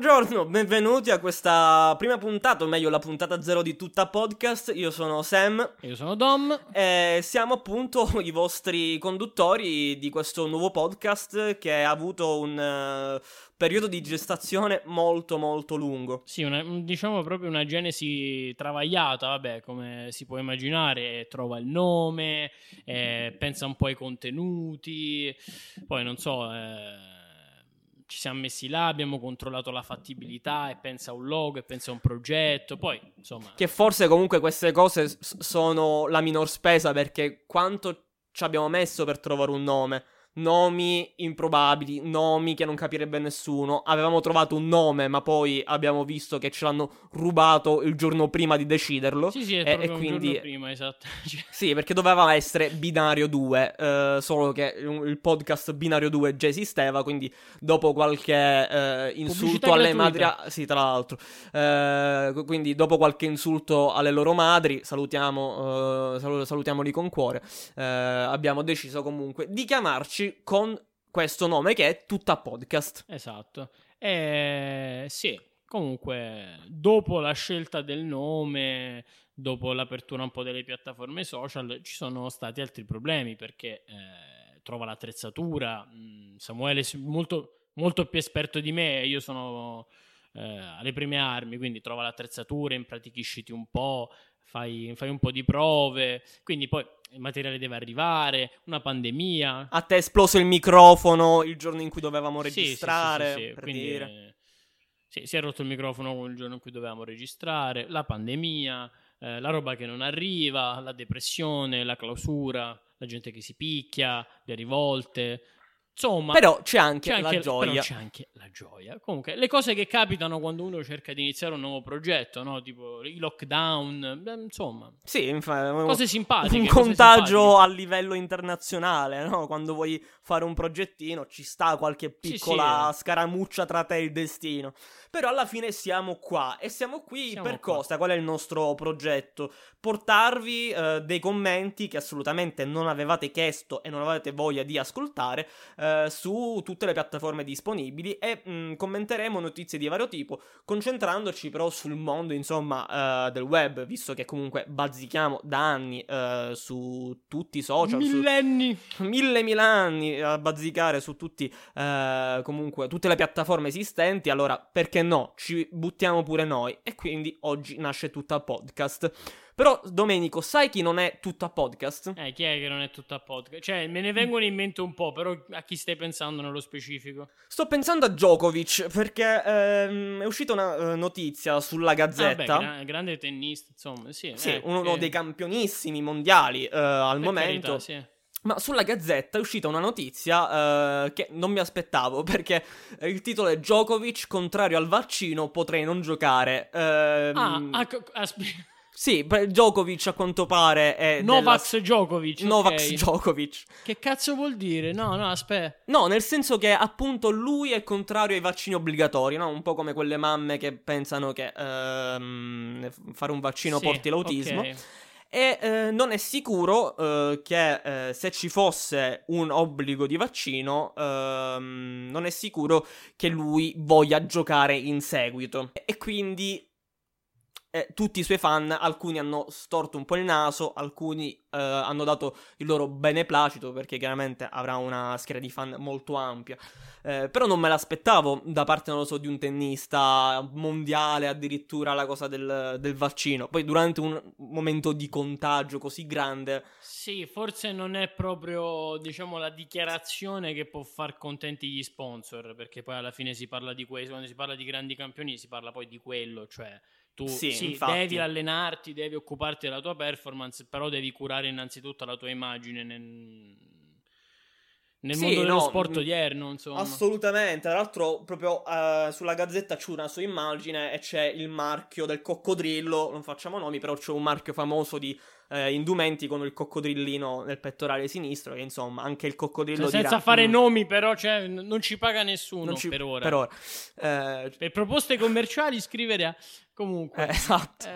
buongiorno, benvenuti a questa prima puntata, o meglio la puntata zero di tutta podcast. Io sono Sam. Io sono Dom. E siamo appunto i vostri conduttori di questo nuovo podcast che ha avuto un uh, periodo di gestazione molto molto lungo. Sì, una, diciamo proprio una genesi travagliata, vabbè, come si può immaginare, trova il nome, eh, pensa un po' ai contenuti, poi non so... Eh ci siamo messi là, abbiamo controllato la fattibilità e pensa a un logo e pensa a un progetto, poi insomma... Che forse comunque queste cose sono la minor spesa perché quanto ci abbiamo messo per trovare un nome nomi improbabili, nomi che non capirebbe nessuno. Avevamo trovato un nome, ma poi abbiamo visto che ce l'hanno rubato il giorno prima di deciderlo. Sì, sì, è e, e quindi prima, esatto. sì, perché doveva essere binario 2, eh, solo che il podcast binario 2 già esisteva, quindi dopo qualche eh, insulto alle madri, sì, tra l'altro. Eh, quindi dopo qualche insulto alle loro madri, salutiamo eh, salutiamoli con cuore. Eh, abbiamo deciso comunque di chiamarci con questo nome che è tutta podcast. Esatto. E sì, comunque, dopo la scelta del nome, dopo l'apertura un po' delle piattaforme social, ci sono stati altri problemi perché eh, trova l'attrezzatura. Mm, Samuele è molto, molto più esperto di me, io sono eh, alle prime armi, quindi trova l'attrezzatura, impratichisciti un po', fai, fai un po' di prove, quindi poi il materiale deve arrivare, una pandemia. A te è esploso il microfono il giorno in cui dovevamo registrare. Sì, sì, sì, per Quindi, dire. Eh, sì, si è rotto il microfono il giorno in cui dovevamo registrare, la pandemia, eh, la roba che non arriva, la depressione, la clausura, la gente che si picchia, le rivolte. Insomma, però c'è anche, c'è anche la gioia. C'è anche la gioia. Comunque, le cose che capitano quando uno cerca di iniziare un nuovo progetto, no? Tipo i lockdown, beh, insomma. Sì, infatti, cose simpatiche. Un contagio simpatiche. a livello internazionale, no? Quando vuoi fare un progettino ci sta qualche piccola sì, sì. scaramuccia tra te e il destino. Però alla fine siamo qua e siamo qui siamo per qua. cosa? Qual è il nostro progetto? Portarvi eh, dei commenti che assolutamente non avevate chiesto e non avete voglia di ascoltare eh, su tutte le piattaforme disponibili e mh, mm, commenteremo notizie di vario tipo, concentrandoci però sul mondo, insomma, eh, del web, visto che comunque bazzichiamo da anni eh, su tutti i social. Millenni! Su, mille mille anni a bazzicare su tutti, eh, comunque, tutte le piattaforme esistenti, allora perché perché no, ci buttiamo pure noi. E quindi oggi nasce tutta podcast. Però, Domenico, sai chi non è tutta podcast? Eh, chi è che non è tutta podcast? Cioè, me ne vengono in mente un po', però a chi stai pensando nello specifico? Sto pensando a Djokovic, perché ehm, è uscita una uh, notizia sulla Gazzetta. Ah, beh, gra- grande tennista, insomma, sì. Sì, eh, uno eh. dei campionissimi mondiali uh, al per momento. Carità, sì. Ma sulla Gazzetta è uscita una notizia uh, che non mi aspettavo perché il titolo è Djokovic contrario al vaccino potrei non giocare. Uh, ah, ac- asp- sì, Djokovic a quanto pare è Novax della... Djokovic. Novax okay. Djokovic. Che cazzo vuol dire? No, no, aspetta. No, nel senso che appunto lui è contrario ai vaccini obbligatori, no? Un po' come quelle mamme che pensano che uh, fare un vaccino sì, porti l'autismo. Okay e eh, non è sicuro eh, che eh, se ci fosse un obbligo di vaccino ehm, non è sicuro che lui voglia giocare in seguito. E quindi eh, tutti i suoi fan, alcuni hanno storto un po' il naso, alcuni eh, hanno dato il loro beneplacito perché chiaramente avrà una schiera di fan molto ampia. Eh, però non me l'aspettavo da parte, non lo so, di un tennista mondiale, addirittura la cosa del, del vaccino. Poi durante un momento di contagio così grande. Sì, forse non è proprio, diciamo, la dichiarazione che può far contenti gli sponsor, perché poi alla fine si parla di questo, quando si parla di grandi campioni si parla poi di quello, cioè tu sì, sì devi allenarti, devi occuparti della tua performance, però devi curare innanzitutto la tua immagine nel, nel sì, mondo dello no, sport odierno, insomma. Assolutamente. Tra l'altro, proprio uh, sulla gazzetta c'è una sua immagine e c'è il marchio del coccodrillo. Non facciamo nomi, però c'è un marchio famoso di uh, indumenti con il coccodrillino nel pettorale sinistro. Che insomma, anche il coccodrillo cioè, Senza dirà, fare mm, nomi, però, cioè, non ci paga nessuno ci, per ora. Per ora. Uh, per proposte commerciali, scrivere a. Comunque. esatto.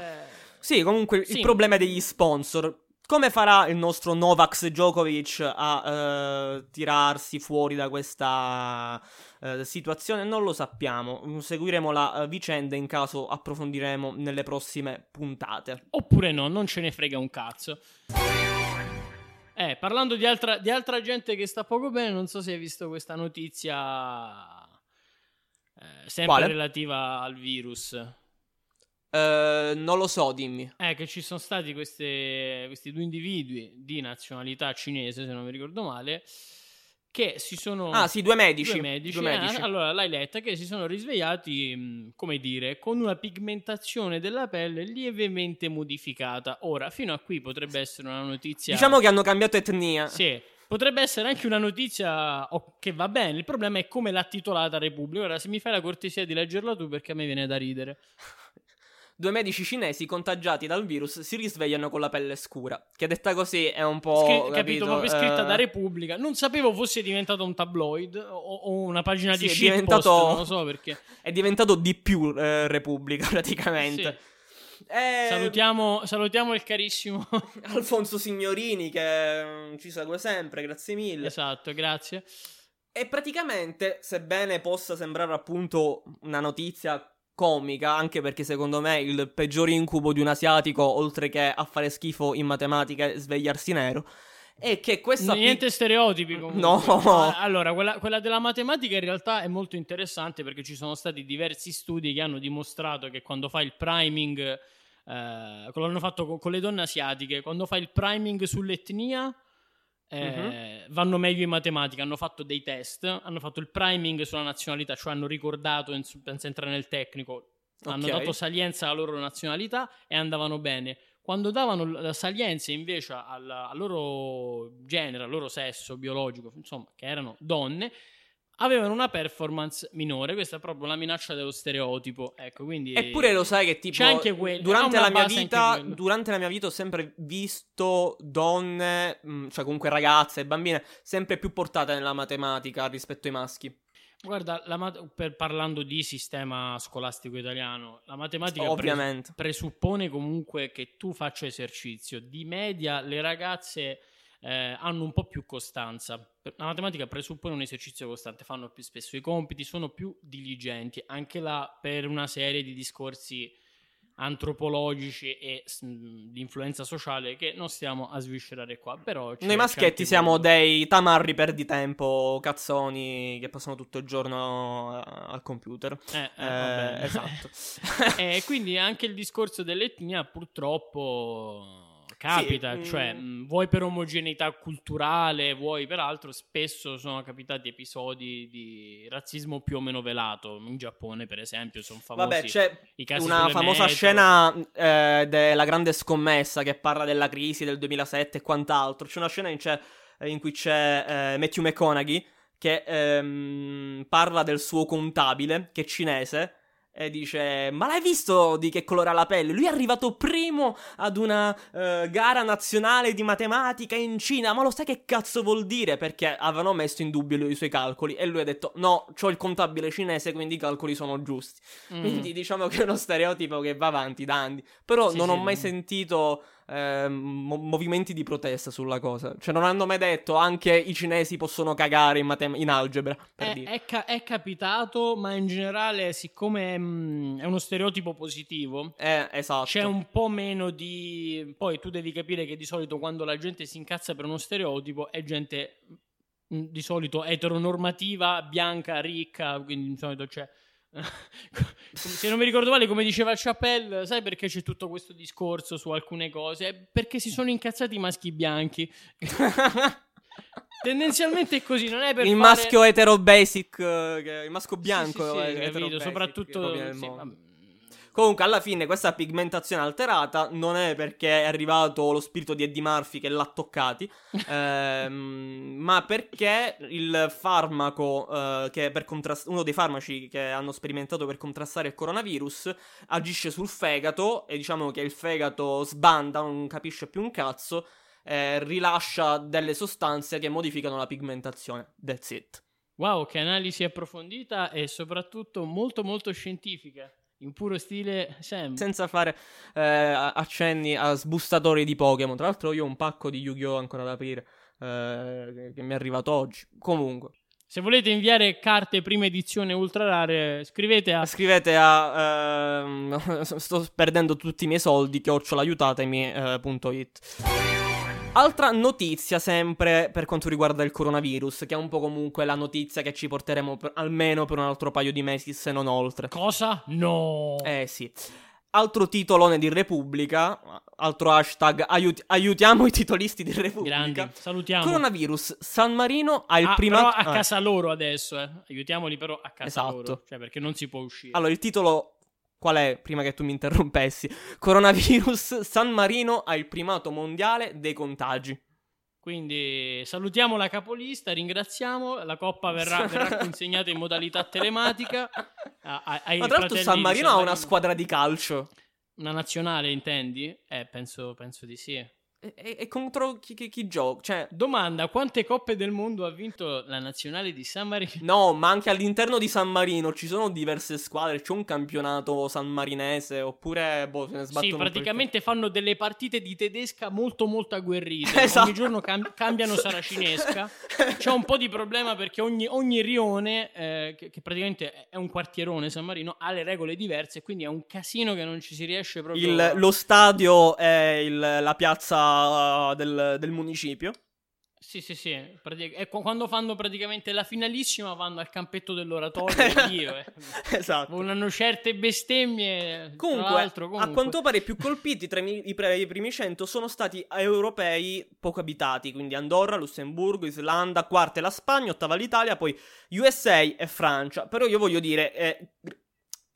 Sì, comunque sì. il problema è degli sponsor come farà il nostro Novak Djokovic a uh, tirarsi fuori da questa uh, situazione? Non lo sappiamo. Seguiremo la uh, vicenda in caso approfondiremo nelle prossime puntate. Oppure no, non ce ne frega un cazzo. Eh, parlando di altra, di altra gente che sta poco bene, non so se hai visto questa notizia sempre Quale? relativa al virus. Uh, non lo so, dimmi. È che ci sono stati queste, questi due individui di nazionalità cinese, se non mi ricordo male, che si sono... Ah, sì, due medici. Due medici. Due medici. Eh, allora, l'hai letta, che si sono risvegliati, come dire, con una pigmentazione della pelle lievemente modificata. Ora, fino a qui potrebbe essere una notizia... Diciamo che hanno cambiato etnia. Sì. Potrebbe essere anche una notizia che va bene, il problema è come l'ha titolata Repubblica. Ora, se mi fai la cortesia di leggerla tu, perché a me viene da ridere. Due medici cinesi contagiati dal virus si risvegliano con la pelle scura. Che detta così è un po'. Scri- capito, capito proprio scritta uh... da Repubblica. Non sapevo fosse diventato un tabloid o, o una pagina sì, di shitpost, diventato... non lo so perché. È diventato di più eh, Repubblica praticamente. Sì. Eh... Salutiamo, salutiamo, il carissimo Alfonso Signorini che mm, ci segue sempre, grazie mille. Esatto, grazie. E praticamente, sebbene possa sembrare appunto una notizia comica, anche perché secondo me il peggior incubo di un asiatico, oltre che a fare schifo in matematica, è svegliarsi nero. è che questa. Niente pic- stereotipi comunque. No. Allora, quella, quella, della matematica in realtà è molto interessante perché ci sono stati diversi studi che hanno dimostrato che quando fai il priming, eh, l'hanno fatto con, con le donne asiatiche, quando fai il priming sull'etnia eh, uh-huh. vanno meglio in matematica, hanno fatto dei test, hanno fatto il priming sulla nazionalità, cioè hanno ricordato senza entrare nel tecnico, okay. hanno dato salienza alla loro nazionalità e andavano bene. Quando davano la salienza invece al, al loro genere, al loro sesso biologico, insomma, che erano donne, avevano una performance minore. Questa è proprio la minaccia dello stereotipo. Ecco, quindi Eppure lo sai che tipo c'è anche quello. Durante la mia vita, durante la mia vita ho sempre visto donne, mm, cioè comunque ragazze e bambine sempre più portate nella matematica rispetto ai maschi. Guarda, mat- per, parlando di sistema scolastico italiano, la matematica. Pres- presuppone comunque che tu faccia esercizio. Di media le ragazze eh, hanno un po' più costanza. La matematica presuppone un esercizio costante, fanno più spesso i compiti, sono più diligenti, anche là per una serie di discorsi antropologici e mh, di influenza sociale che non stiamo a sviscerare qua. Però noi maschietti siamo dei tamarri per di tempo, cazzoni che passano tutto il giorno uh, al computer. Eh, eh, eh esatto. e quindi anche il discorso dell'etnia purtroppo Capita, sì, cioè, mm. vuoi per omogeneità culturale, vuoi per altro, spesso sono capitati episodi di razzismo più o meno velato. In Giappone, per esempio, sono famosi Vabbè, c'è una famosa metro. scena eh, della grande scommessa che parla della crisi del 2007 e quant'altro. C'è una scena in, c'è, in cui c'è eh, Matthew McConaughey che ehm, parla del suo contabile, che è cinese, e dice: Ma l'hai visto di che colore ha la pelle? Lui è arrivato primo ad una uh, gara nazionale di matematica in Cina. Ma lo sai che cazzo vuol dire? Perché avevano messo in dubbio i suoi calcoli. E lui ha detto: No, ho il contabile cinese, quindi i calcoli sono giusti. Mm. Quindi diciamo che è uno stereotipo che va avanti da anni. Però sì, non sì, ho mai sì. sentito eh, movimenti di protesta sulla cosa. Cioè, non hanno mai detto anche i cinesi possono cagare in, matem- in algebra. È, è, ca- è, capitato, ma in generale, siccome mh, mm, è uno stereotipo positivo, eh, esatto. c'è un po' meno di. Poi tu devi capire che di solito quando la gente si incazza per uno stereotipo è gente mm, di solito eteronormativa, bianca, ricca, quindi di solito c'è se non mi ricordo male, come diceva Chappelle, sai perché c'è tutto questo discorso su alcune cose? Perché si sono incazzati i maschi bianchi. Tendenzialmente è così, non è per il fare... maschio etero basic, eh, il maschio bianco, sì, sì, sì, capito, soprattutto sì, Comunque, alla fine, questa pigmentazione alterata non è perché è arrivato lo spirito di Eddie Murphy che l'ha toccati, ehm, ma perché il farmaco, eh, che per contrast- uno dei farmaci che hanno sperimentato per contrastare il coronavirus, agisce sul fegato e diciamo che il fegato sbanda, non capisce più un cazzo, eh, rilascia delle sostanze che modificano la pigmentazione. That's it. Wow, che analisi approfondita e soprattutto molto molto scientifica in puro stile Sam. Senza fare eh, accenni a sbustatori di Pokémon. Tra l'altro, io ho un pacco di Yu-Gi-Oh! ancora da aprire. Eh, che mi è arrivato oggi. Comunque. Se volete inviare carte prima edizione ultra rare, scrivete a. Scrivete a. Uh, sto perdendo tutti i miei soldi. Chiocciolaiutatemi.it. Uh, Altra notizia sempre per quanto riguarda il coronavirus, che è un po' comunque la notizia che ci porteremo per, almeno per un altro paio di mesi, se non oltre. Cosa? No. Eh sì. Altro titolone di Repubblica, altro hashtag aiut- aiutiamo i titolisti di Repubblica. Grandi, salutiamo. Coronavirus, San Marino ha il ah, prima... a ah. casa loro adesso, eh. Aiutiamoli però a casa esatto. loro, cioè perché non si può uscire. Allora, il titolo Qual è, prima che tu mi interrompessi? Coronavirus, San Marino ha il primato mondiale dei contagi. Quindi salutiamo la capolista, ringraziamo, la coppa verrà, verrà consegnata in modalità telematica. A, ai Ma tra l'altro San Marino, San Marino ha una squadra di calcio. Una nazionale intendi? Eh, penso, penso di sì. E, e contro chi, chi, chi, gioca? Cioè... Domanda: quante coppe del mondo ha vinto la nazionale di San Marino? No, ma anche all'interno di San Marino ci sono diverse squadre. C'è un campionato sanmarinese. Oppure, boh, se ne sbattono. Sì, praticamente fanno delle partite di tedesca molto, molto agguerrite. Esatto. Ogni giorno cam- cambiano saracinesca. C'è un po' di problema perché ogni, ogni rione, eh, che, che, praticamente è un quartierone San Marino, ha le regole diverse. Quindi è un casino che non ci si riesce proprio. Il, lo stadio è il, la piazza del, del municipio. Sì, sì, sì. E quando fanno praticamente la finalissima vanno al campetto dell'oratorio. Dio, eh. esatto. Volano certe bestemmie. Comunque, comunque, a quanto pare i più colpiti tra i, i, primi 100 sono stati europei poco abitati. Quindi Andorra, Lussemburgo, Islanda, quarta la Spagna, ottava l'Italia, poi USA e Francia. Però io voglio dire, eh,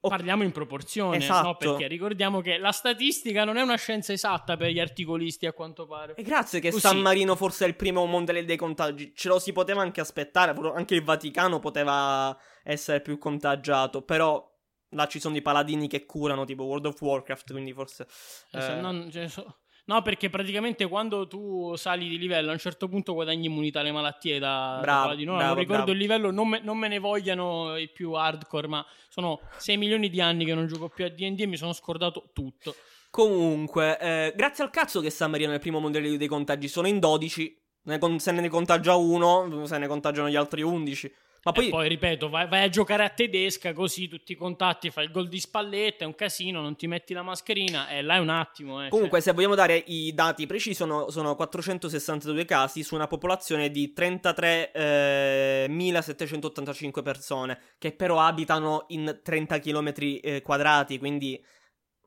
Parliamo in proporzione, esatto. no? Perché ricordiamo che la statistica non è una scienza esatta per gli articolisti, a quanto pare. E grazie che Così. San Marino forse è il primo mondiale dei contagi. Ce lo si poteva anche aspettare. Anche il Vaticano poteva essere più contagiato. Però là ci sono i paladini che curano, tipo World of Warcraft. Quindi forse. Eh, eh... Non, cioè, so... No, perché praticamente quando tu sali di livello a un certo punto guadagni immunità alle malattie da, bravo, da. No, bravo, non ricordo bravo. il livello, non me, non me, ne vogliano i più hardcore, ma sono 6 milioni di anni che non gioco più a D&D e mi sono scordato tutto. Comunque, eh, grazie al cazzo che San Marino nel primo mondiale dei contagi sono in 12, se ne contagia uno, se ne contagiano gli altri 11. Ma poi... poi, ripeto, vai, vai, a giocare a tedesca così tutti i contatti, fai il gol di spalletta, è un casino, non ti metti la mascherina e là è un attimo. Eh, Comunque, cioè... se vogliamo dare i dati precisi, sono, sono 462 casi su una popolazione di 33.785 eh, persone, che però abitano in 30 km eh, quadrati, quindi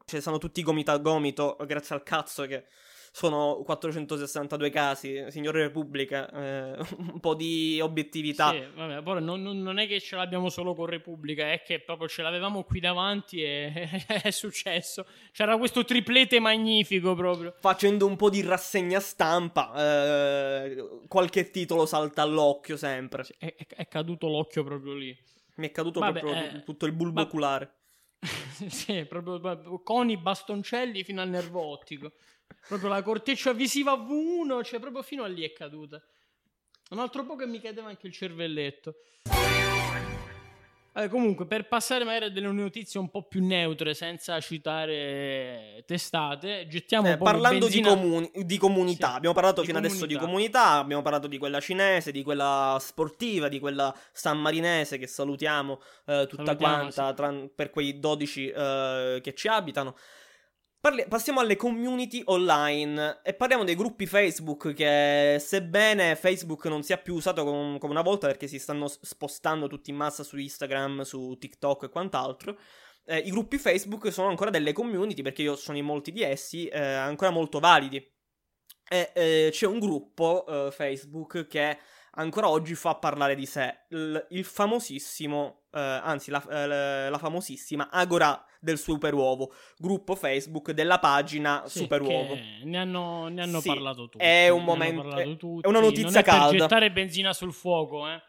cioè, sono tutti gomito a gomito, grazie al cazzo che sono 462 casi, signore Repubblica, eh, un po' di obiettività. Sì, vabbè, poi non, non, è che ce l'abbiamo solo con Repubblica, è che proprio ce l'avevamo qui davanti e è successo. C'era questo triplete magnifico proprio. Facendo un po' di rassegna stampa, eh, qualche titolo salta all'occhio sempre. Sì, è, è, caduto l'occhio proprio lì. Mi è caduto vabbè, proprio eh, tutto il bulbo ma... oculare. sì, proprio con i bastoncelli fino al nervo ottico. Proprio la corteccia visiva V1, cioè proprio fino a lì è caduta. Un altro po' che mi cadeva anche il cervelletto. Eh, comunque, per passare magari a delle notizie un po' più neutre, senza citare testate, gettiamo eh, un po' Parlando di, comuni- di comunità, sì, abbiamo parlato fino comunità. adesso di comunità, abbiamo parlato di quella cinese, di quella sportiva, di quella sammarinese che salutiamo eh, tutta salutiamo, quanta sì. tra- per quei 12 eh, che ci abitano. Parli- passiamo alle community online e parliamo dei gruppi Facebook che sebbene Facebook non sia più usato com- come una volta perché si stanno spostando tutti in massa su Instagram, su TikTok e quant'altro, eh, i gruppi Facebook sono ancora delle community perché io sono in molti di essi, eh, ancora molto validi. E eh, c'è un gruppo eh, Facebook che ancora oggi fa parlare di sé, il, il famosissimo, eh, anzi la, eh, la famosissima Agora del Super Uovo, gruppo Facebook della pagina sì, Super Uovo. Ne hanno, ne hanno sì, parlato tutti. È un momento. È una notizia non è calda. Per gettare benzina sul fuoco, eh.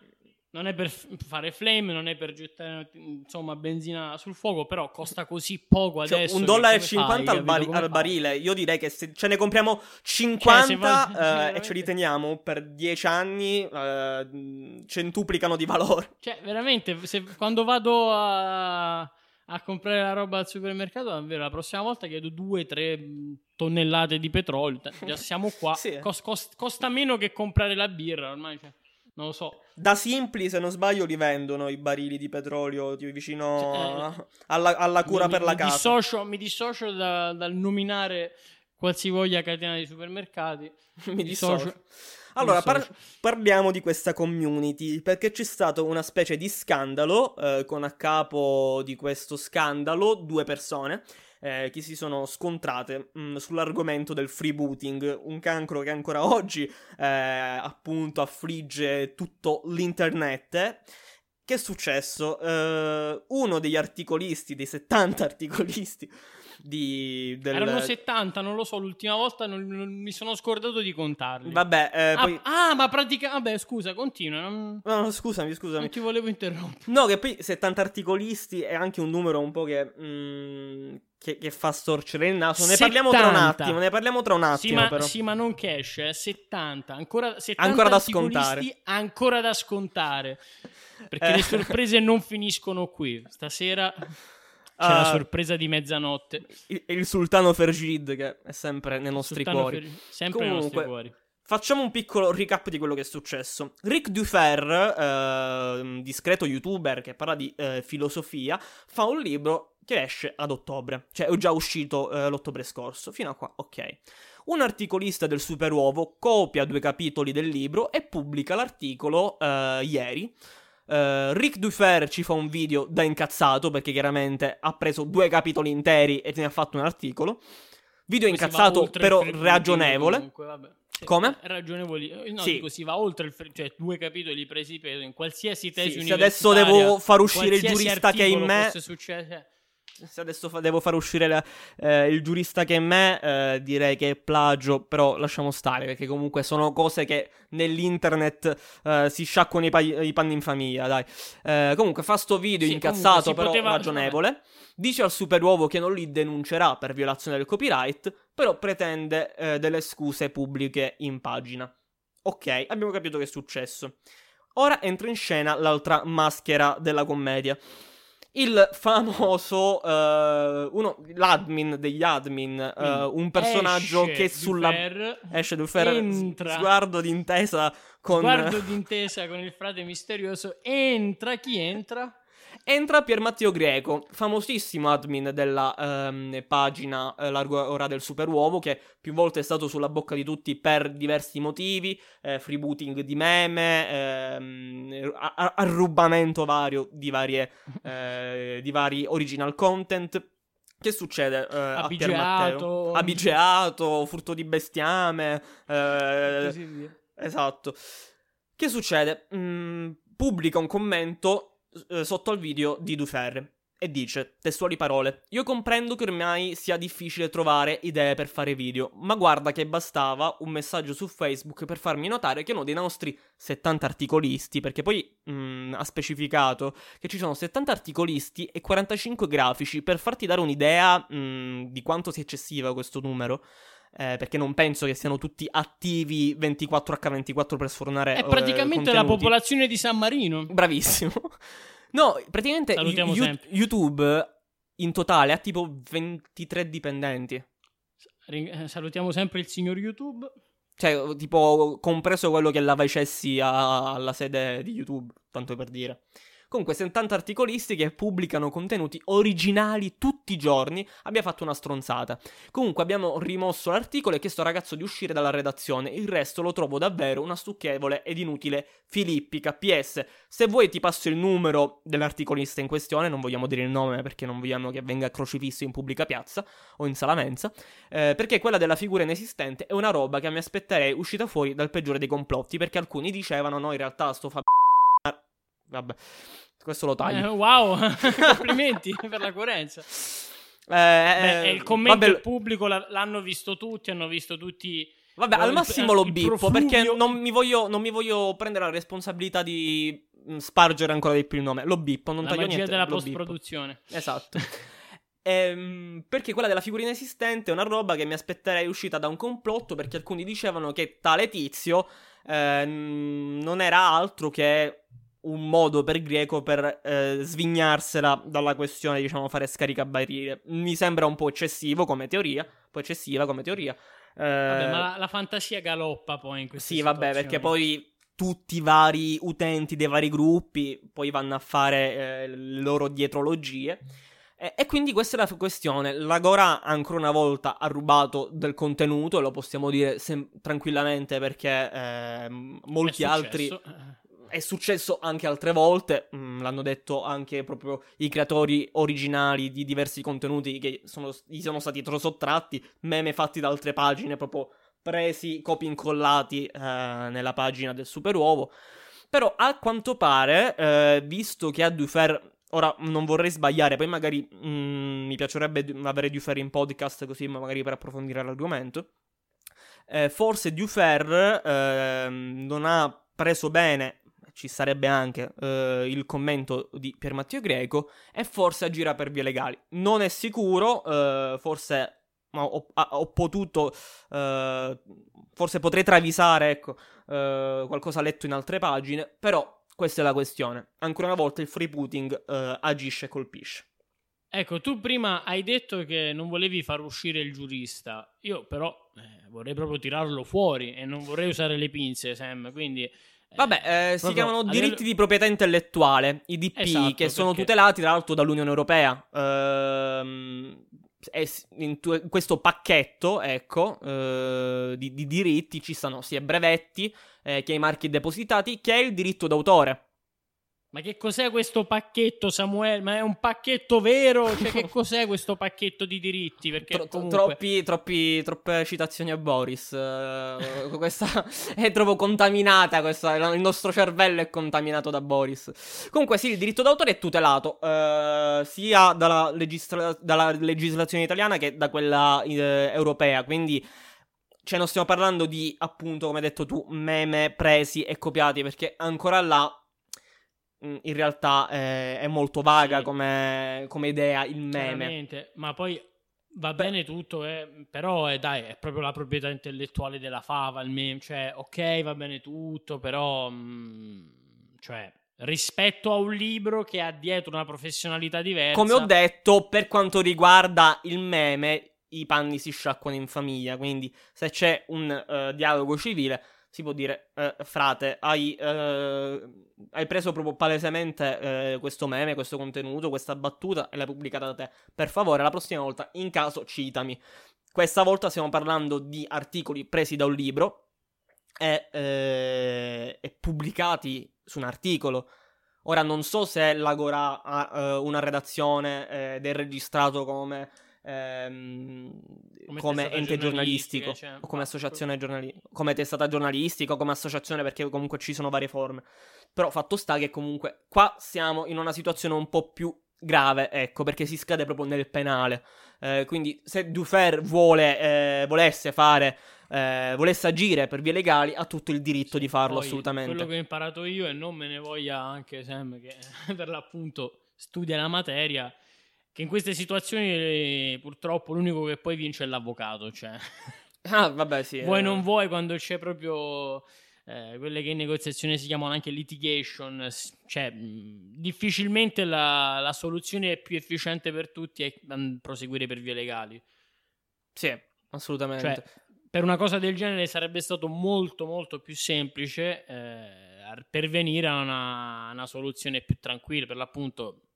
Non è per fare flame, non è per gettare insomma benzina sul fuoco, però costa così poco cioè, adesso. Un dollaro e 50 al, bari- al barile. Io direi che se ce ne compriamo 50 cioè, va- eh, e ce li teniamo per 10 anni, eh, centuplicano di valore. Cioè, veramente, se, quando vado a a comprare la roba al supermercato, davvero la prossima volta chiedo 2-3 tonnellate di petrolio. Già siamo qua. sì. Cos- cost- costa meno che comprare la birra ormai. Cioè, non lo so. Da Simpli, se non sbaglio, li vendono i barili di petrolio vicino cioè, eh, alla, alla, cura mi, per la mi casa. Dissocio, mi dissocio da, dal nominare qualsivoglia catena di supermercati. mi dissocio. Allora, par- parliamo di questa community, perché c'è stato una specie di scandalo, eh, con a capo di questo scandalo due persone. Eh, che si sono scontrate mh, mm, sull'argomento del freebooting, un cancro che ancora oggi eh, appunto affligge tutto l'internet. Che è successo? Uh, uno degli articolisti, dei 70 articolisti di, del... Erano 70, non lo so, l'ultima volta non, non mi sono scordato di contarli. Vabbè, eh, ah, poi... ah, ma praticamente... Vabbè, scusa, continua. Non... No, no, scusami, scusami. Non ti volevo interrompere. No, che poi 70 articolisti è anche un numero un po' che... Mm, che, che, fa storcere il naso. Ne 70. parliamo tra un attimo. Ne parliamo tra un attimo. Sì, ma, però. Sì, ma non cash, eh, 70. Ancora, 70 ancora da scontare. Ancora da scontare. Perché eh. le sorprese non finiscono qui. Stasera c'è uh, la ah. sorpresa di mezzanotte. Il, il sultano Fergid che è sempre nei nostri cuori. Fer- sempre Comunque, nei nostri cuori. Facciamo un piccolo recap di quello che è successo. Rick Dufer, eh, discreto youtuber che parla di eh, filosofia, fa un libro che esce ad ottobre. Cioè è già uscito eh, l'ottobre scorso. Fino a qua, ok. Un articolista del Superuovo copia due capitoli del libro e pubblica l'articolo eh, ieri. Uh, Rick Dufer ci fa un video da incazzato perché chiaramente ha preso due capitoli interi e ne ha fatto un articolo. Video Poi incazzato però ragionevole. Comunque, vabbè. Come? Ragionevoli. Eh, no, sì. dico, si va oltre il fre- cioè due capitoli presi per in qualsiasi tesi sì, Se adesso devo far uscire il giurista che è in me succede, se adesso fa- devo far uscire la, eh, il giurista che è me, eh, direi che è plagio, però lasciamo stare, perché comunque sono cose che nell'internet eh, si sciacquano i, pa- i, panni in famiglia, dai. Eh, comunque fa sto video sì, incazzato, però poteva... ragionevole. Dice al superuovo che non li denuncerà per violazione del copyright, però pretende eh, delle scuse pubbliche in pagina. Ok, abbiamo capito che è successo. Ora entra in scena l'altra maschera della commedia il famoso uh, uno, l'admin degli admin, uh, un personaggio esce che sulla Dufer, esce Dufer, entra, sguardo d'intesa con sguardo d'intesa con il frate misterioso, entra chi entra? Entra Pier Matteo Greco, famosissimo admin della ehm, pagina eh, Largo Ora del Superuovo, che più volte è stato sulla bocca di tutti per diversi motivi, eh, freebooting di meme, ehm, arrubamento vario di, varie, eh, di vari original content. Che succede eh, a Pier Matteo? Abigeato, furto di bestiame, eh. Esatto. Che succede? Mm, pubblica un commento eh, sotto al video di Dufer e dice, testuali parole, io comprendo che ormai sia difficile trovare idee per fare video, ma guarda che bastava un messaggio su Facebook per farmi notare che uno dei nostri 70 articolisti, perché poi mh, mm, ha specificato che ci sono 70 articolisti e 45 grafici, per farti dare un'idea mh, mm, di quanto sia eccessiva questo numero. Eh, perché non penso che siano tutti attivi 24H24 per sfornare. È praticamente eh, la popolazione di San Marino. Bravissimo. No, praticamente y- YouTube in totale ha tipo 23 dipendenti. Eh, salutiamo sempre il signor YouTube. Cioè, tipo, compreso quello che lava i cessi alla sede di YouTube, tanto per dire. Comunque, 70 articolisti che pubblicano contenuti originali tutti i giorni. Abbia fatto una stronzata. Comunque, abbiamo rimosso l'articolo e chiesto al ragazzo di uscire dalla redazione. Il resto lo trovo davvero una stucchevole ed inutile filippica. PS, se vuoi ti passo il numero dell'articolista in questione. Non vogliamo dire il nome perché non vogliamo che venga crocifisso in pubblica piazza o in sala mensa. Eh, perché quella della figura inesistente è una roba che mi aspetterei uscita fuori dal peggiore dei complotti. Perché alcuni dicevano, no, in realtà sto fa. Vabbè. Questo lo taglio. Eh, wow, complimenti per la coerenza. Eh, Beh, il commento vabbè, pubblico l'hanno visto tutti, hanno visto tutti. Vabbè, al massimo lo bippo perché non mi, voglio, non mi, voglio, prendere la responsabilità di mm, spargere ancora di più il nome. Lo bippo, non la taglio niente. della post-produzione. Esatto. ehm, perché quella della figura inesistente è una roba che mi aspetterei uscita da un complotto perché alcuni dicevano che tale tizio eh, non era altro che un modo per Greco per eh, svignarsela dalla questione, diciamo, fare scaricabarile. Mi sembra un po' eccessivo come teoria, un po' eccessiva come teoria. Eh, vabbè, ma la, fantasia galoppa poi in questo Sì, vabbè, perché poi tutti i vari utenti dei vari gruppi poi vanno a fare eh, le loro dietrologie. E, e, quindi questa è la questione. L'Agora ancora una volta ha rubato del contenuto, lo possiamo dire sem- tranquillamente perché eh, molti altri è successo anche altre volte, mm, l'hanno detto anche proprio i creatori originali di diversi contenuti che sono, gli sono stati sottratti, meme fatti da altre pagine, proprio presi, copi incollati eh, nella pagina del Super Uovo. Però a quanto pare, eh, visto che a Dufer Ora non vorrei sbagliare, poi magari mm, mi piacerebbe avere Dufer in podcast così magari per approfondire l'argomento. Eh, forse Dufer eh, non ha preso bene ci sarebbe anche eh, il commento di Pier Matteo Greco e forse agirà per vie legali. Non è sicuro, eh, forse ho, ho, potuto, eh, forse potrei travisare, ecco, eh, qualcosa letto in altre pagine, però questa è la questione. Ancora una volta il freebooting eh, agisce e colpisce. Ecco, tu prima hai detto che non volevi far uscire il giurista, io però eh, vorrei proprio tirarlo fuori e non vorrei usare le pinze, Sam, quindi Vabbè, eh, si chiamano diritti di proprietà intellettuale, IDP, esatto, che sono perché... tutelati tra l'altro dall'Unione Europea. Ehm, in, tu- in, questo pacchetto, ecco, eh, di, di, diritti ci sono sia brevetti eh, che i marchi depositati, che è il diritto d'autore. Ma che cos'è questo pacchetto, Samuele? Ma è un pacchetto vero? Cioè, che cos'è questo pacchetto di diritti? Perché Tro- comunque... troppi, troppi, troppe citazioni a Boris. Uh, questa è troppo contaminata. Questa, il nostro cervello è contaminato da Boris. Comunque, sì, il diritto d'autore è tutelato uh, sia dalla, legisla- dalla, legislazione italiana che da quella uh, europea. Quindi. Cioè, non stiamo parlando di, appunto, come hai detto tu, meme presi e copiati, perché ancora là in realtà è, è molto vaga sì. come, come, idea il meme. Ma poi va Beh. bene tutto, eh, però è, dai, è proprio la proprietà intellettuale della fava, il meme, cioè ok va bene tutto, però mh, mm, cioè rispetto a un libro che ha dietro una professionalità diversa. Come ho detto, per quanto riguarda il meme, i panni si sciacquano in famiglia, quindi se c'è un uh, dialogo civile si può dire, eh, frate, hai, eh, hai, preso proprio palesemente eh, questo meme, questo contenuto, questa battuta e l'hai pubblicata da te. Per favore, la prossima volta, in caso, citami. Questa volta stiamo parlando di articoli presi da un libro e, eh, e pubblicati su un articolo. Ora non so se l'Agora ha eh, una redazione eh, ed è registrato come ehm, come, come ente giornalistico cioè, o come associazione giornalistica, come testata giornalistica o come associazione perché comunque ci sono varie forme. Però fatto sta che comunque qua siamo in una situazione un po' più grave, ecco, perché si scade proprio nel penale. Eh, quindi se Dufer vuole, eh, volesse fare, eh, volesse agire per vie legali, ha tutto il diritto sì, di farlo assolutamente. Quello che ho imparato io e non me ne voglia anche Sam che per l'appunto studia la materia che in queste situazioni eh, purtroppo l'unico che poi vince è l'avvocato. Cioè. Ah, vabbè, sì. vuoi eh. non vuoi quando c'è proprio eh, quelle che in negoziazione si chiamano anche litigation, cioè mh, difficilmente la, la, soluzione più efficiente per tutti è proseguire per vie legali. Sì, assolutamente. Cioè, per una cosa del genere sarebbe stato molto molto più semplice eh, pervenire a una, una soluzione più tranquilla, per l'appunto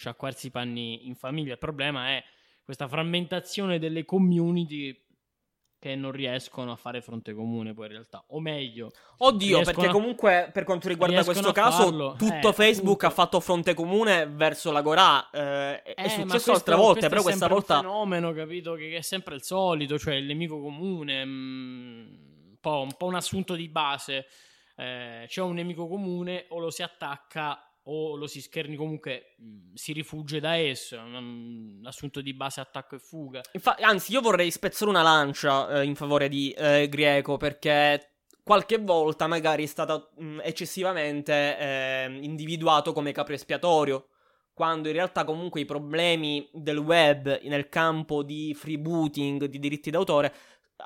sciacquarsi i panni in famiglia. Il problema è questa frammentazione delle community che non riescono a fare fronte comune poi in realtà o meglio oddio perché comunque per quanto riguarda questo caso farlo. tutto eh, Facebook appunto. ha fatto fronte comune verso l'Agora eh, è eh, successo altre volte però questa volta è un fenomeno capito che è sempre il solito cioè il nemico comune mh, mm, un, po', un, po', un assunto di base eh, c'è un nemico comune o lo si attacca o lo si scherni comunque si rifugge da esso, è un assunto di base attacco e fuga. Infa- anzi, io vorrei spezzare una lancia eh, in favore di eh, Greco perché qualche volta magari è stato mh, eccessivamente eh, individuato come capro espiatorio, quando in realtà comunque i problemi del web nel campo di freebooting, di diritti d'autore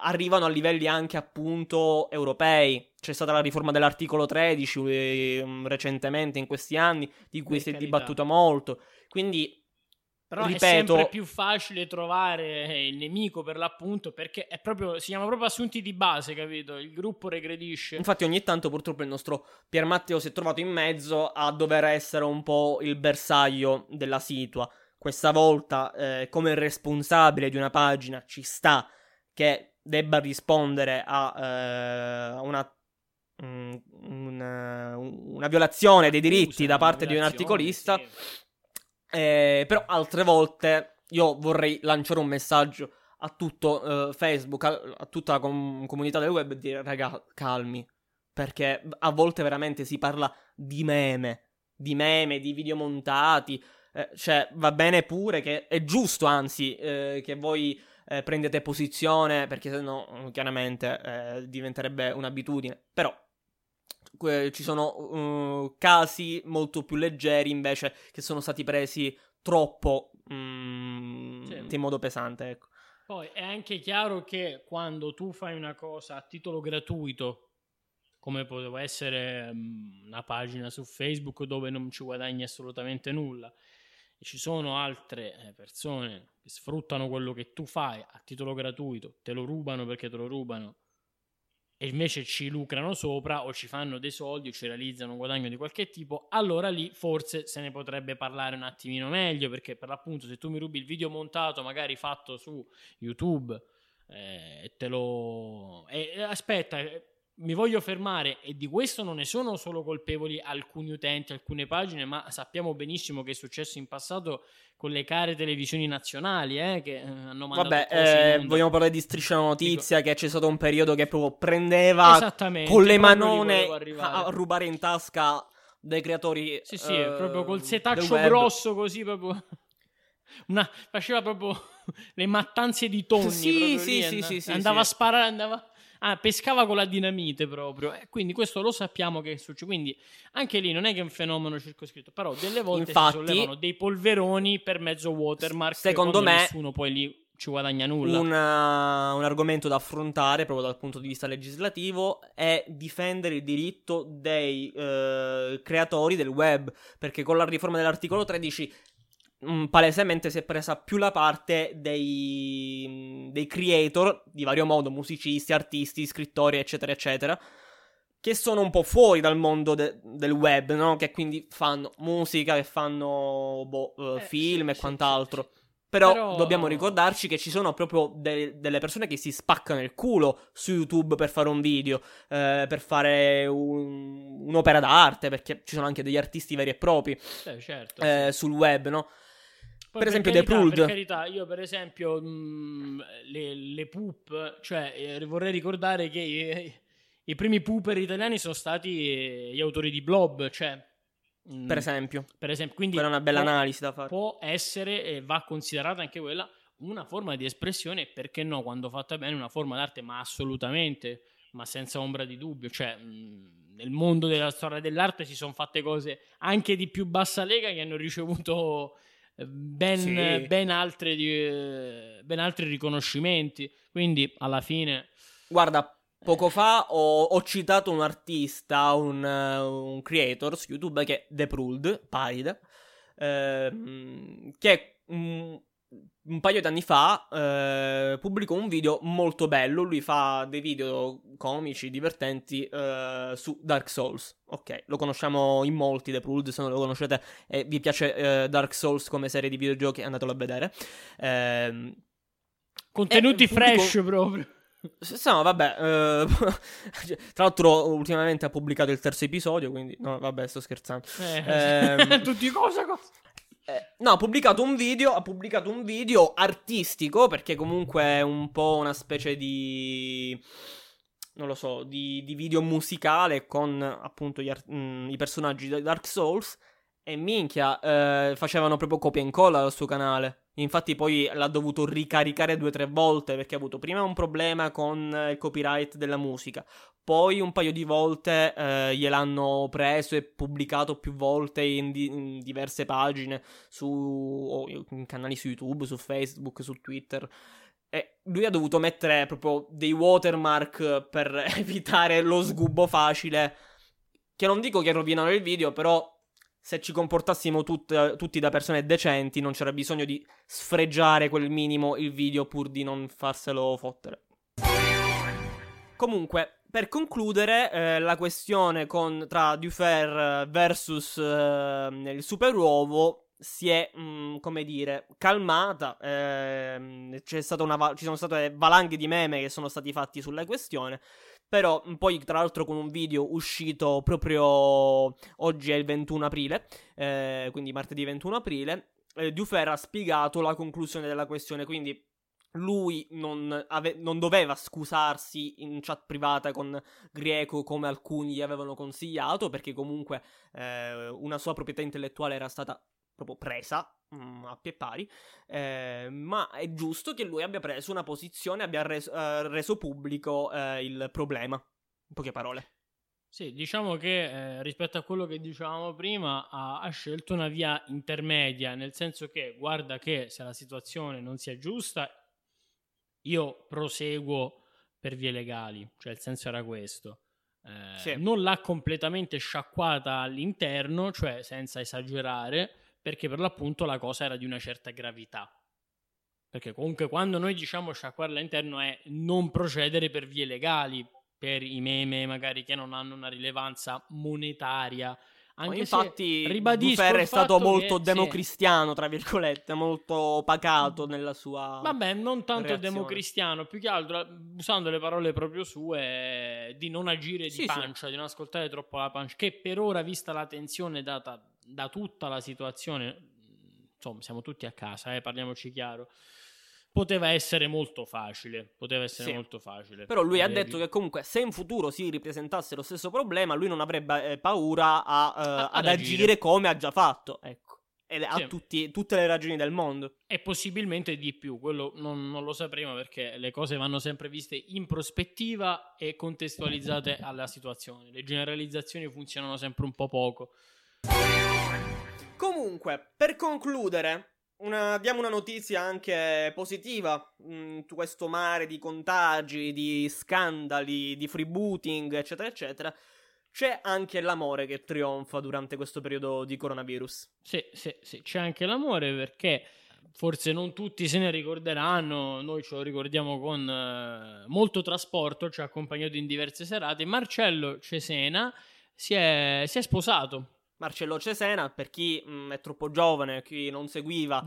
arrivano a livelli anche appunto europei. C'è stata la riforma dell'articolo 13 eh, recentemente in questi anni, di cui per si carità. è dibattuto molto. Quindi però Ripeto, è sempre più facile trovare il nemico per l'appunto perché è proprio, si chiama proprio assunti di base, capito? Il gruppo regredisce. Infatti ogni tanto purtroppo il nostro Pier Matteo si è trovato in mezzo a dover essere un po' il bersaglio della situa. Questa volta eh, come responsabile di una pagina ci sta che debba rispondere a eh, una, mm, una, una, violazione dei diritti da parte di un articolista. Sì. Eh, però altre volte io vorrei lanciare un messaggio a tutto uh, Facebook, a, a, tutta la com- comunità del web e dire raga, calmi, perché a volte veramente si parla di meme, di meme, di video montati, eh, cioè va bene pure che è giusto anzi eh, che voi eh, prendete posizione perché sennò chiaramente eh, diventerebbe un'abitudine, però ci sono uh, casi molto più leggeri invece che sono stati presi troppo mm, sì. in modo pesante. Ecco. Poi è anche chiaro che quando tu fai una cosa a titolo gratuito, come poteva essere um, una pagina su Facebook dove non ci guadagni assolutamente nulla, ci sono altre eh, persone che sfruttano quello che tu fai a titolo gratuito, te lo rubano perché te lo rubano e invece ci lucrano sopra o ci fanno dei soldi o ci realizzano un guadagno di qualche tipo, allora lì forse se ne potrebbe parlare un attimino meglio, perché per l'appunto se tu mi rubi il video montato magari fatto su YouTube eh, te lo... E, aspetta, eh, mi voglio fermare e di questo non ne sono solo colpevoli alcuni utenti, alcune pagine, ma sappiamo benissimo che è successo in passato con le care televisioni nazionali eh, che eh, hanno mandato Vabbè, eh, vogliamo parlare di Striscia Notizia Dico. che c'è stato un periodo che proprio prendeva con le manone a rubare in tasca dei creatori Sì, sì, uh, proprio col setaccio grosso così proprio una, faceva proprio le mattanze di tonni sì, sì, lì, sì, and- sì, andava sì. a sparare andava Ah, pescava con la dinamite proprio. Eh, quindi questo lo sappiamo che succede. Quindi anche lì non è che è un fenomeno circoscritto, però delle volte Infatti, si sollevano dei polveroni per mezzo watermark. Secondo me nessuno poi lì ci guadagna nulla. Una, un argomento da affrontare proprio dal punto di vista legislativo è difendere il diritto dei uh, creatori del web, perché con la riforma dell'articolo 13 mh, palesemente si è presa più la parte dei, dei creator di vario modo, musicisti, artisti, scrittori, eccetera, eccetera, che sono un po' fuori dal mondo de- del web, no? Che quindi fanno musica, che fanno boh, uh, eh, film sì, e quant'altro. Sì, sì, però, Però, dobbiamo ricordarci che ci sono proprio de- delle persone che si spaccano il culo su YouTube per fare un video, eh, per fare un- un'opera d'arte, perché ci sono anche degli artisti veri e propri eh, certo, eh, sul web, no? Poi per, esempio, carità, The Pruld. Per carità, io per esempio mh, mm, le, le poop, cioè eh, vorrei ricordare che i, i, primi pooper italiani sono stati gli autori di Blob, cioè... Mh, mm, per esempio. Per esempio, quindi... Quella è una bella può, analisi da fare. Può essere e va considerata anche quella una forma di espressione, perché no, quando fatta bene, una forma d'arte, ma assolutamente, ma senza ombra di dubbio, cioè... Mh, mm, nel mondo della storia dell'arte si sono fatte cose anche di più bassa lega che hanno ricevuto ben, sì. ben, altre, ben altri riconoscimenti. Quindi alla fine... Guarda, poco fa ho, ho citato un artista, un, un, creator su YouTube che è The Pruld, Paride, ehm, che um, un paio di anni fa eh, pubblicò un video molto bello. Lui fa dei video comici, divertenti eh, su Dark Souls. Ok, lo conosciamo in molti, The Pruld, se non lo conoscete e vi piace eh, Dark Souls come serie di videogiochi, andatelo a vedere. Eh, Contenuti fresh pubblico... proprio. No, vabbè. Eh, tra l'altro, ultimamente ha pubblicato il terzo episodio. Quindi, no, vabbè, sto scherzando. Eh, eh, tutti cosa, cosa. Eh, no, ha pubblicato un video, ha pubblicato un video artistico, perché comunque è un po' una specie di... non lo so, di, di video musicale con appunto art- mh, mm, i personaggi di Dark Souls. E minchia, eh, facevano proprio copia e incolla al suo canale. Infatti poi l'ha dovuto ricaricare due o tre volte perché ha avuto prima un problema con il copyright della musica, poi un paio di volte eh, gliel'hanno preso e pubblicato più volte in, di- in diverse pagine su in canali su YouTube, su Facebook, su Twitter. E lui ha dovuto mettere proprio dei watermark per evitare lo sgubbo facile. Che non dico che rovinano il video, però se ci comportassimo tut- tutti da persone decenti non c'era bisogno di sfregiare quel minimo il video pur di non farselo fottere. Comunque, per concludere, eh, la questione con, tra Dufer versus eh, il super uovo si è, mh, mm, come dire, calmata. Eh, ci sono state valanghe di meme che sono stati fatti sulla questione. Però mm, poi, tra l'altro, con un video uscito proprio oggi è il 21 aprile, eh, quindi martedì 21 aprile, eh, Dufer ha spiegato la conclusione della questione. Quindi lui non, ave- non, doveva scusarsi in chat privata con Grieco come alcuni gli avevano consigliato, perché comunque eh, una sua proprietà intellettuale era stata proprio presa mh, mm, a pie pari, eh, ma è giusto che lui abbia preso una posizione, abbia res- uh, reso pubblico uh, il problema, in poche parole. Sì, diciamo che eh, rispetto a quello che dicevamo prima ha, ha, scelto una via intermedia, nel senso che guarda che se la situazione non sia giusta, io proseguo per vie legali, cioè il senso era questo. Eh, sì. Non l'ha completamente sciacquata all'interno, cioè senza esagerare, perché per l'appunto la cosa era di una certa gravità. Perché comunque quando noi diciamo sciacquare all'interno è non procedere per vie legali, per i meme magari che non hanno una rilevanza monetaria anche infatti, Dufer è stato molto che, democristiano, sì. tra virgolette, molto pacato nella sua. Vabbè, non tanto reazione. democristiano, più che altro usando le parole proprio sue di non agire di sì, pancia, sì. di non ascoltare troppo la pancia. Che per ora, vista la tensione data da tutta la situazione, insomma, siamo tutti a casa, eh, parliamoci chiaro poteva essere molto facile. Poteva essere sì. molto facile. Però lui ha detto che comunque se in futuro si ripresentasse lo stesso problema, lui non avrebbe eh, paura a, uh, a, ad, agire. agire. come ha già fatto. Ecco. Ed sì. ha tutti, tutte le ragioni del mondo. E possibilmente di più. Quello non, non, lo sapremo perché le cose vanno sempre viste in prospettiva e contestualizzate alla situazione. Le generalizzazioni funzionano sempre un po' poco. Comunque, per concludere, una, diamo una notizia anche positiva in mm, questo mare di contagi, di scandali, di freebooting, eccetera, eccetera. C'è anche l'amore che trionfa durante questo periodo di coronavirus. Sì, sì, sì, c'è anche l'amore perché forse non tutti se ne ricorderanno, noi ce lo ricordiamo con uh, molto trasporto, ci ha accompagnato in diverse serate. Marcello Cesena si è, si è sposato Marcello Cesena, per chi mh, mm, è troppo giovane, chi non seguiva,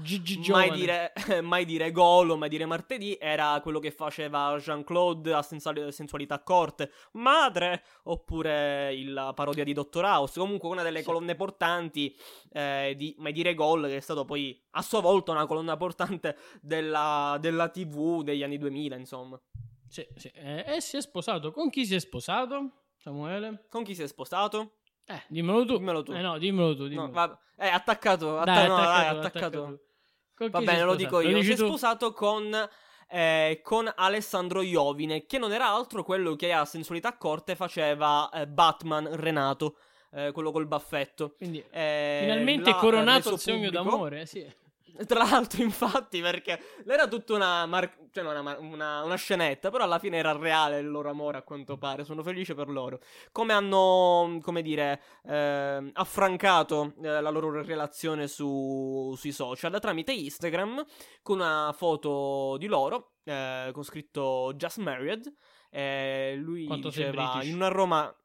mai dire, mai dire Golo, mai dire martedì, era quello che faceva Jean-Claude a sensual- sensualità corte, madre, oppure la parodia di Dottor House, comunque una delle sì. colonne portanti eh, di Mai dire Gol, che è stato poi a sua volta una colonna portante della, della TV degli anni 2000, insomma. Sì, sì. E, e si è sposato. Con chi si è sposato, Samuele? Con chi si è sposato? Eh, dimmelo tu. Dimmelo tu. Eh no, dimmelo tu. Dimmelo. No, va... Eh, attaccato. Atta... Dai, no, attaccato, dai, attaccato. attaccato. Va bene, lo dico io. Lo si è sposato con, eh, con, Alessandro Iovine, che non era altro quello che a sensualità corte faceva eh, Batman Renato, eh, quello col baffetto. Quindi, eh, finalmente coronato il sogno d'amore, sì. Tra l'altro, infatti, perché era tutta una, mar- cioè una, una, una, scenetta, però alla fine era reale il loro amore, a quanto pare. Sono felice per loro. Come hanno, come dire, eh, affrancato eh, la loro relazione su, sui social tramite Instagram con una foto di loro eh, con scritto Just Married. lui Quanto diceva in una Roma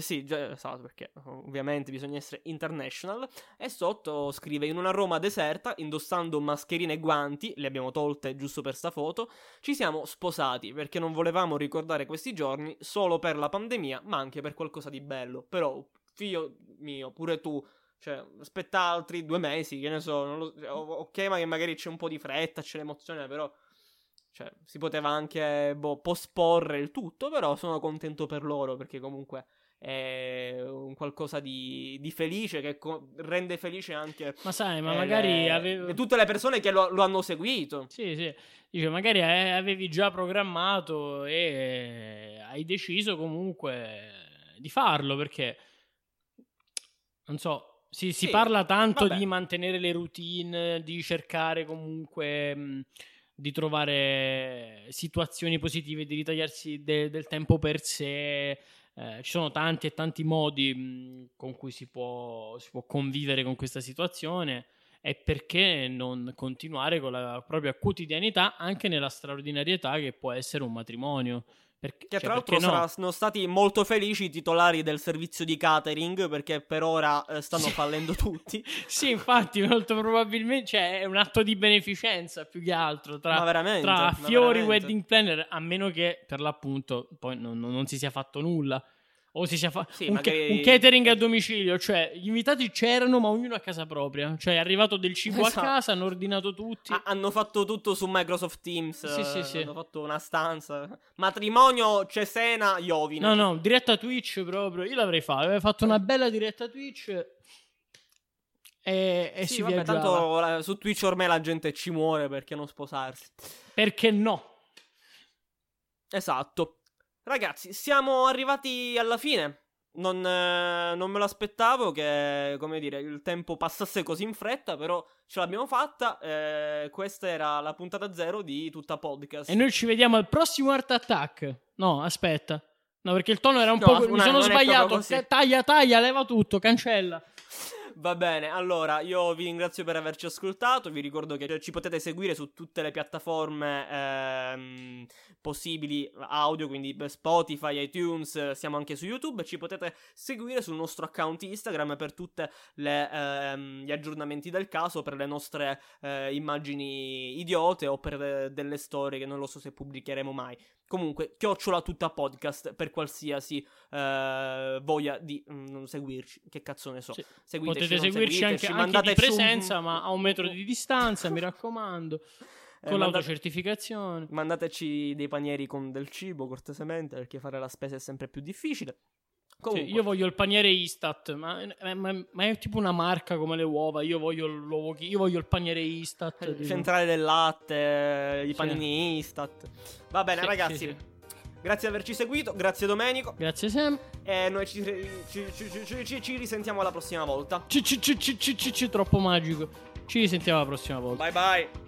sì, già, esatto, perché ovviamente bisogna essere international. E sotto scrive: In una Roma deserta, indossando mascherine e guanti, le abbiamo tolte giusto per sta foto. Ci siamo sposati perché non volevamo ricordare questi giorni solo per la pandemia, ma anche per qualcosa di bello. Però, figlio mio, pure tu. Cioè, aspetta altri due mesi, che ne so. Lo, cioè, ok, ma che magari c'è un po' di fretta, c'è l'emozione, però. Cioè, si poteva anche boh, posporre il tutto, però sono contento per loro perché comunque è un qualcosa di, di felice che co- rende felice anche ma sai ma eh, magari avevo... tutte le persone che lo, lo, hanno seguito sì sì dice magari avevi già programmato e hai deciso comunque di farlo perché non so si, si sì, parla tanto vabbè. di mantenere le routine di cercare comunque di trovare situazioni positive, di ritagliarsi de- del tempo per sé. Eh, ci sono tanti e tanti modi con cui si può, si può convivere con questa situazione e perché non continuare con la propria quotidianità anche nella straordinarietà che può essere un matrimonio. Perché, che cioè, tra l'altro no? sono stati molto felici i titolari del servizio di catering perché per ora eh, stanno fallendo tutti. sì, infatti, molto probabilmente cioè, è un atto di beneficenza più che altro tra, tra fiori, veramente. wedding planner, a meno che per l'appunto poi non, non si sia fatto nulla o si sia fatto sì, un, magari... un, catering a domicilio, cioè gli invitati c'erano ma ognuno a casa propria, cioè è arrivato del cibo esatto. a casa, hanno ordinato tutti. Ha, hanno fatto tutto su Microsoft Teams, sì, sì, sì. hanno fatto una stanza. Matrimonio Cesena Iovine. No, no, diretta Twitch proprio, io l'avrei fatto, avrei fatto una bella diretta Twitch e, e sì, si vabbè, tanto su Twitch ormai la gente ci muore perché non sposarsi. Perché no? Esatto. Ragazzi, siamo arrivati alla fine. Non, eh, non, me lo aspettavo che, come dire, il tempo passasse così in fretta, però ce l'abbiamo fatta. Eh, questa era la puntata zero di tutta podcast. E noi ci vediamo al prossimo Art Attack. No, aspetta. No, perché il tono era un no, po'. Mi sono sbagliato. Taglia, taglia, leva tutto, cancella. Va bene, allora io vi ringrazio per averci ascoltato, vi ricordo che ci potete seguire su tutte le piattaforme ehm, possibili audio, quindi Spotify, iTunes, siamo anche su YouTube, ci potete seguire sul nostro account Instagram per tutti ehm, gli aggiornamenti del caso, per le nostre eh, immagini idiote o per de- delle storie che non lo so se pubblicheremo mai. Comunque, chiocciola tutta podcast per qualsiasi eh, voglia di mm, seguirci. Che cazzo ne so. Sì. Seguiteci, Potete seguirci anche, anche di presenza, un... ma a un metro di distanza, mi raccomando. Eh, con mandate... l'autocertificazione. Mandateci dei panieri con del cibo, cortesemente, perché fare la spesa è sempre più difficile. Comunque. Cioè, io voglio il paniere Istat, ma, ma, ma, è tipo una marca come le uova. Io voglio l'uovo, io voglio il paniere Istat. Il centrale del latte, i panini sì. Istat. Va bene, sì, ragazzi. Sì, grazie di averci seguito, grazie Domenico. Grazie Sam. E noi ci, ci, ci, ci risentiamo la prossima volta. Ci, troppo magico. Ci risentiamo la prossima volta. Bye bye.